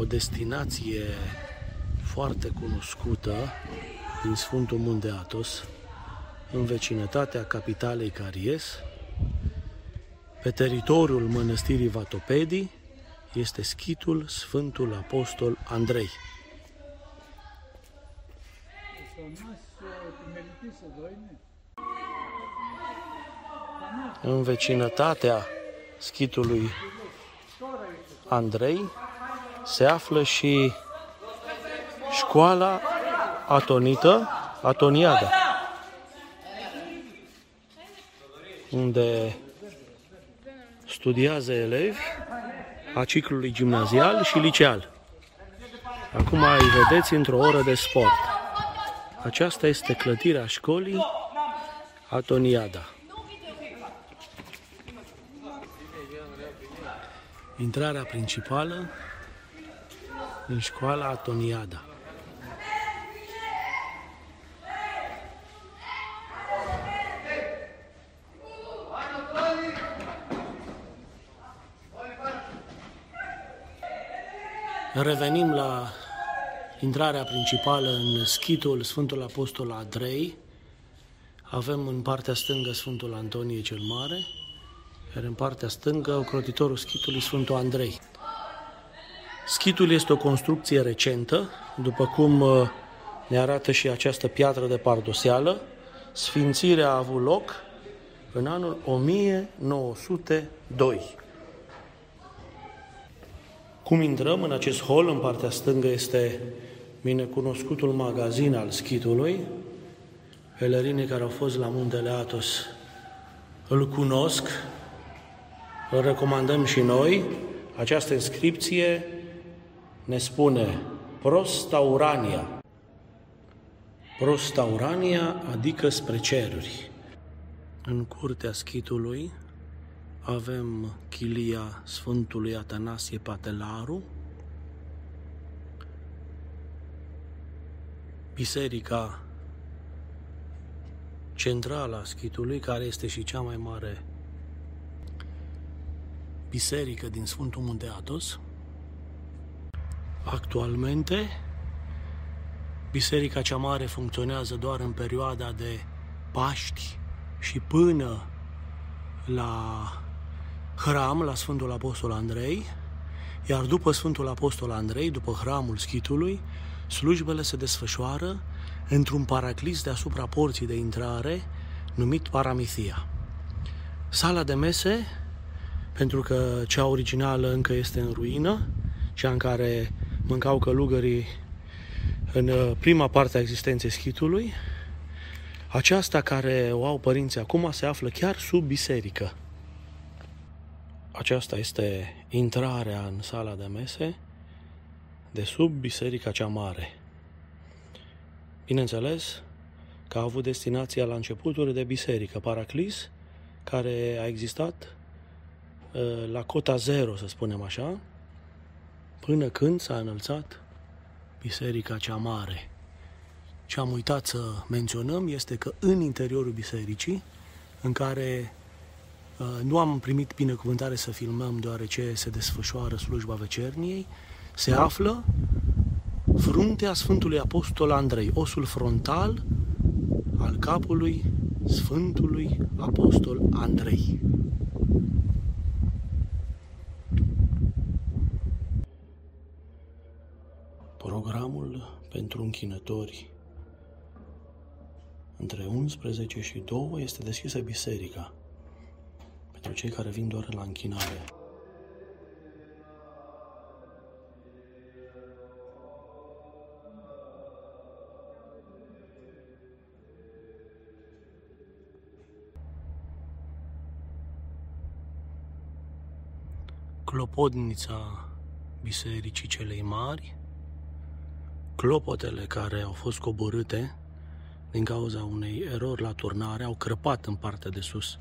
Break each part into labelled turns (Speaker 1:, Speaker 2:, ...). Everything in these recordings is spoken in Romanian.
Speaker 1: o destinație foarte cunoscută din Sfântul Munte Atos, în vecinătatea capitalei Caries, pe teritoriul mănăstirii Vatopedii, este schitul Sfântul Apostol Andrei. În vecinătatea schitului Andrei se află și școala atonită, Atoniada, unde studiază elevi a ciclului gimnazial și liceal. Acum îi vedeți într-o oră de sport. Aceasta este clădirea școlii Atoniada. Intrarea principală în școala Atoniada. Revenim la intrarea principală în schitul Sfântul Apostol Andrei. Avem în partea stângă Sfântul Antonie cel Mare, iar în partea stângă ocrotitorul schitului Sfântul Andrei. Schitul este o construcție recentă, după cum uh, ne arată și această piatră de pardoseală. Sfințirea a avut loc în anul 1902. Cum intrăm în acest hol, în partea stângă este binecunoscutul magazin al schitului. Pelerinii care au fost la muntele Atos îl cunosc, îl recomandăm și noi. Această inscripție ne spune Prostaurania. Prostaurania adică spre ceruri. În curtea schitului avem chilia Sfântului Atanasie Patelaru, biserica centrală a schitului, care este și cea mai mare biserică din Sfântul Munte Atos. Actualmente, biserica cea mare funcționează doar în perioada de Paști și până la hram la Sfântul Apostol Andrei, iar după Sfântul Apostol Andrei, după hramul schitului, slujbele se desfășoară într-un paraclis deasupra porții de intrare, numit Paramithia. Sala de mese, pentru că cea originală încă este în ruină, cea în care mâncau călugării în uh, prima parte a existenței schitului, aceasta care o au părinții acum se află chiar sub biserică. Aceasta este intrarea în sala de mese de sub biserica cea mare. Bineînțeles că a avut destinația la începuturi de biserică, Paraclis, care a existat ă, la cota zero, să spunem așa, până când s-a înălțat biserica cea mare. Ce am uitat să menționăm este că în interiorul bisericii, în care Uh, nu am primit binecuvântare să filmăm deoarece se desfășoară slujba vecerniei. Se află fruntea Sfântului Apostol Andrei, osul frontal al capului Sfântului Apostol Andrei. Programul pentru închinători între 11 și 2 este deschisă biserica pentru cei care vin doar la închinare. Clopodnița Bisericii Celei Mari, clopotele care au fost coborâte din cauza unei erori la turnare au crăpat în partea de sus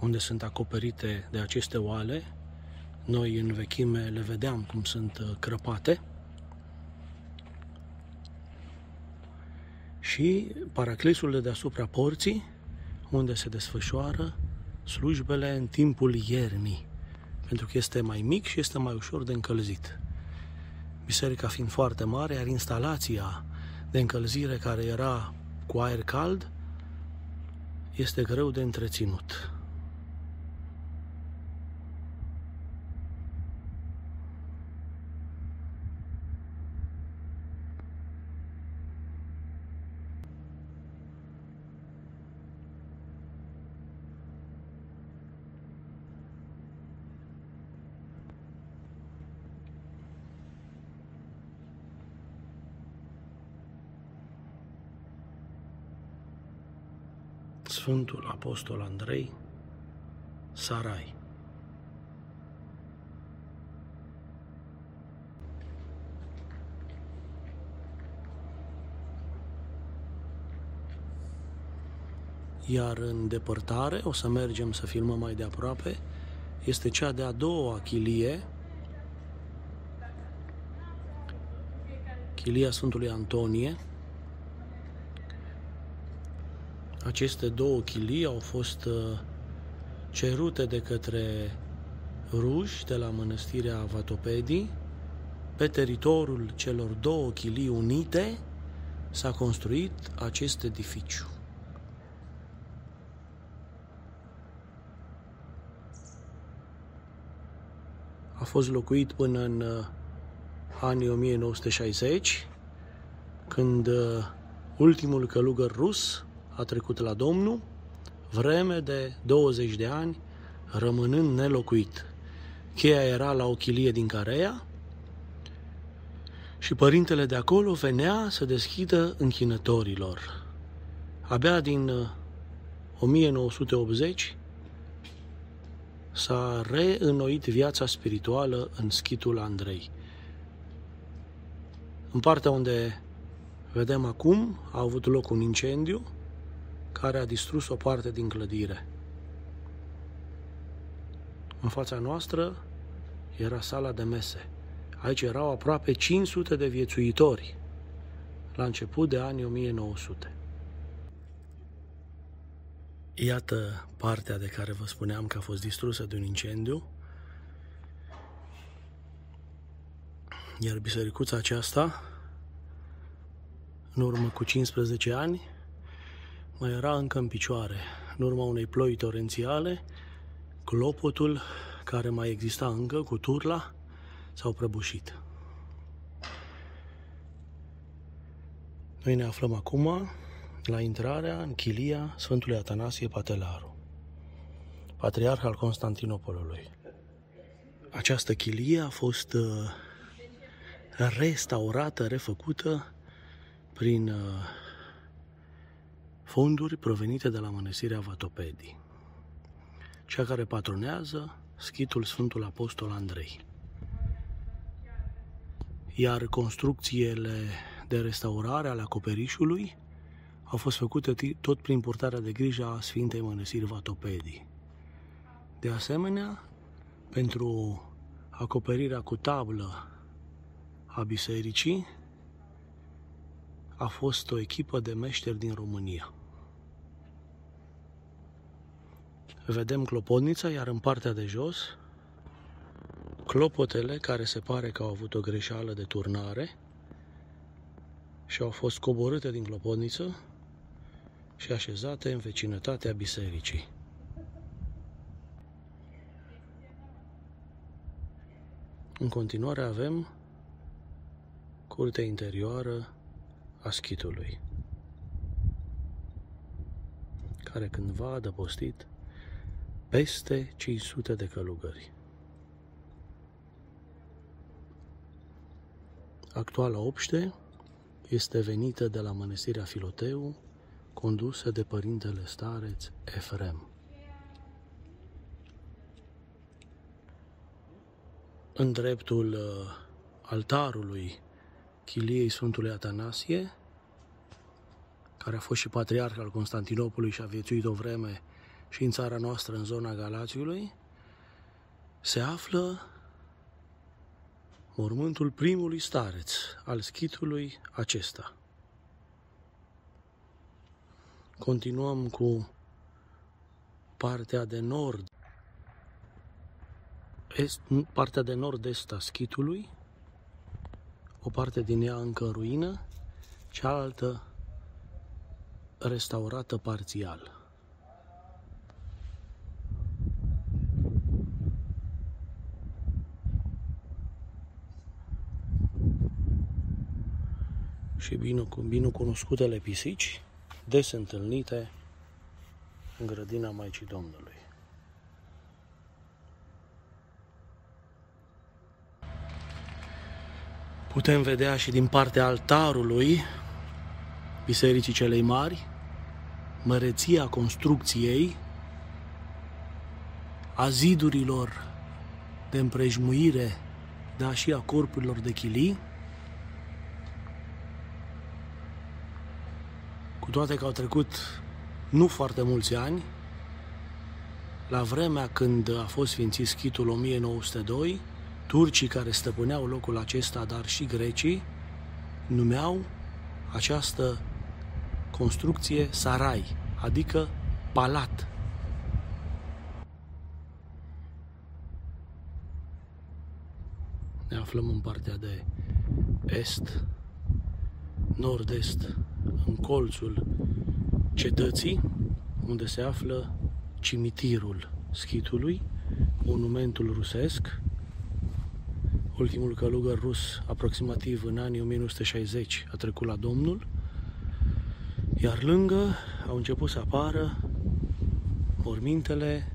Speaker 1: unde sunt acoperite de aceste oale. Noi în vechime le vedeam cum sunt uh, crăpate. Și paraclisul de deasupra porții, unde se desfășoară slujbele în timpul iernii, pentru că este mai mic și este mai ușor de încălzit. Biserica fiind foarte mare, iar instalația de încălzire care era cu aer cald este greu de întreținut. Sfântul Apostol Andrei, Sarai. Iar în depărtare, o să mergem să filmăm mai de aproape, este cea de-a doua chilie, chilia Sfântului Antonie, Aceste două chilii au fost uh, cerute de către ruși de la mănăstirea Vatopedii. Pe teritoriul celor două chilii unite s-a construit acest edificiu. A fost locuit până în uh, anii 1960, când uh, ultimul călugăr rus a trecut la Domnul, vreme de 20 de ani, rămânând nelocuit. Cheia era la o chilie din Carea și părintele de acolo venea să deschidă închinătorilor. Abia din 1980 uh, s-a reînnoit viața spirituală în schitul Andrei. În partea unde vedem acum a avut loc un incendiu care a distrus o parte din clădire. În fața noastră era sala de mese. Aici erau aproape 500 de viețuitori la început de anii 1900. Iată partea de care vă spuneam că a fost distrusă de un incendiu. Iar bisericuța aceasta, în urmă cu 15 ani, mai era încă în picioare. În urma unei ploi torențiale, clopotul care mai exista încă cu turla s-au prăbușit. Noi ne aflăm acum la intrarea în chilia Sfântului Atanasie Patelaru, patriarh al Constantinopolului. Această chilie a fost uh, restaurată, refăcută prin uh, fonduri provenite de la mănăstirea Vatopedii, cea care patronează schitul Sfântul Apostol Andrei. Iar construcțiile de restaurare ale acoperișului au fost făcute tot prin purtarea de grijă a Sfintei Mănăstiri Vatopedii. De asemenea, pentru acoperirea cu tablă a bisericii, a fost o echipă de meșteri din România. Vedem clopotnița, iar în partea de jos, clopotele care se pare că au avut o greșeală de turnare și au fost coborâte din clopotniță și așezate în vecinătatea bisericii. În continuare avem curtea interioară a schitului, care cândva a adăpostit peste 500 de călugări. Actuala obște este venită de la mănăstirea Filoteu, condusă de părintele stareț Efrem. În dreptul uh, altarului chiliei Sfântului Atanasie, care a fost și patriarh al Constantinopolului și a viețuit o vreme și în țara noastră, în zona Galațiului, se află mormântul primului stareț al schitului acesta. Continuăm cu partea de nord, est, partea de nord-est a schitului, o parte din ea încă în ruină, cealaltă restaurată parțial. și bine cunoscutele pisici, des întâlnite în grădina Maicii Domnului. Putem vedea și din partea altarului Bisericii Celei Mari, măreția construcției, a zidurilor de împrejmuire, dar și a corpurilor de chilii, cu toate că au trecut nu foarte mulți ani, la vremea când a fost sfințit schitul 1902, turcii care stăpâneau locul acesta, dar și grecii, numeau această construcție sarai, adică palat. Ne aflăm în partea de est, nord-est, în colțul cetății, unde se află cimitirul schitului, monumentul rusesc, ultimul călugăr rus, aproximativ în anii 1960, a trecut la Domnul, iar lângă au început să apară mormintele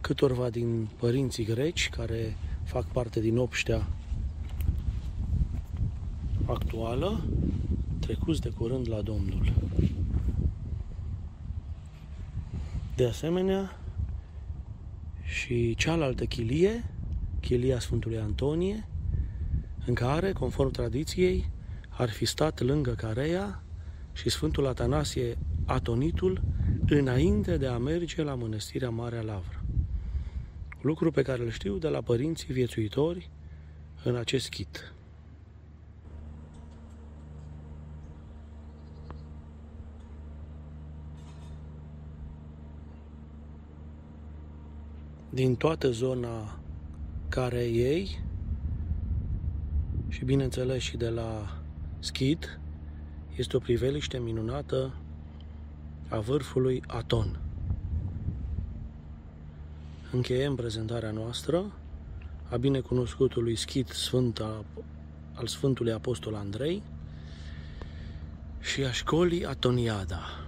Speaker 1: câtorva din părinții greci care fac parte din obștea actuală, trecuți de curând la Domnul. De asemenea, și cealaltă chilie, chilia Sfântului Antonie, în care, conform tradiției, ar fi stat lângă Carea și Sfântul Atanasie Atonitul înainte de a merge la Mănăstirea Marea Lavră. Lucru pe care îl știu de la părinții viețuitori în acest chit. din toată zona care ei și bineînțeles și de la Schid este o priveliște minunată a vârfului Aton. Încheiem prezentarea noastră a binecunoscutului schid sfânt a, al Sfântului Apostol Andrei și a școlii Atoniada.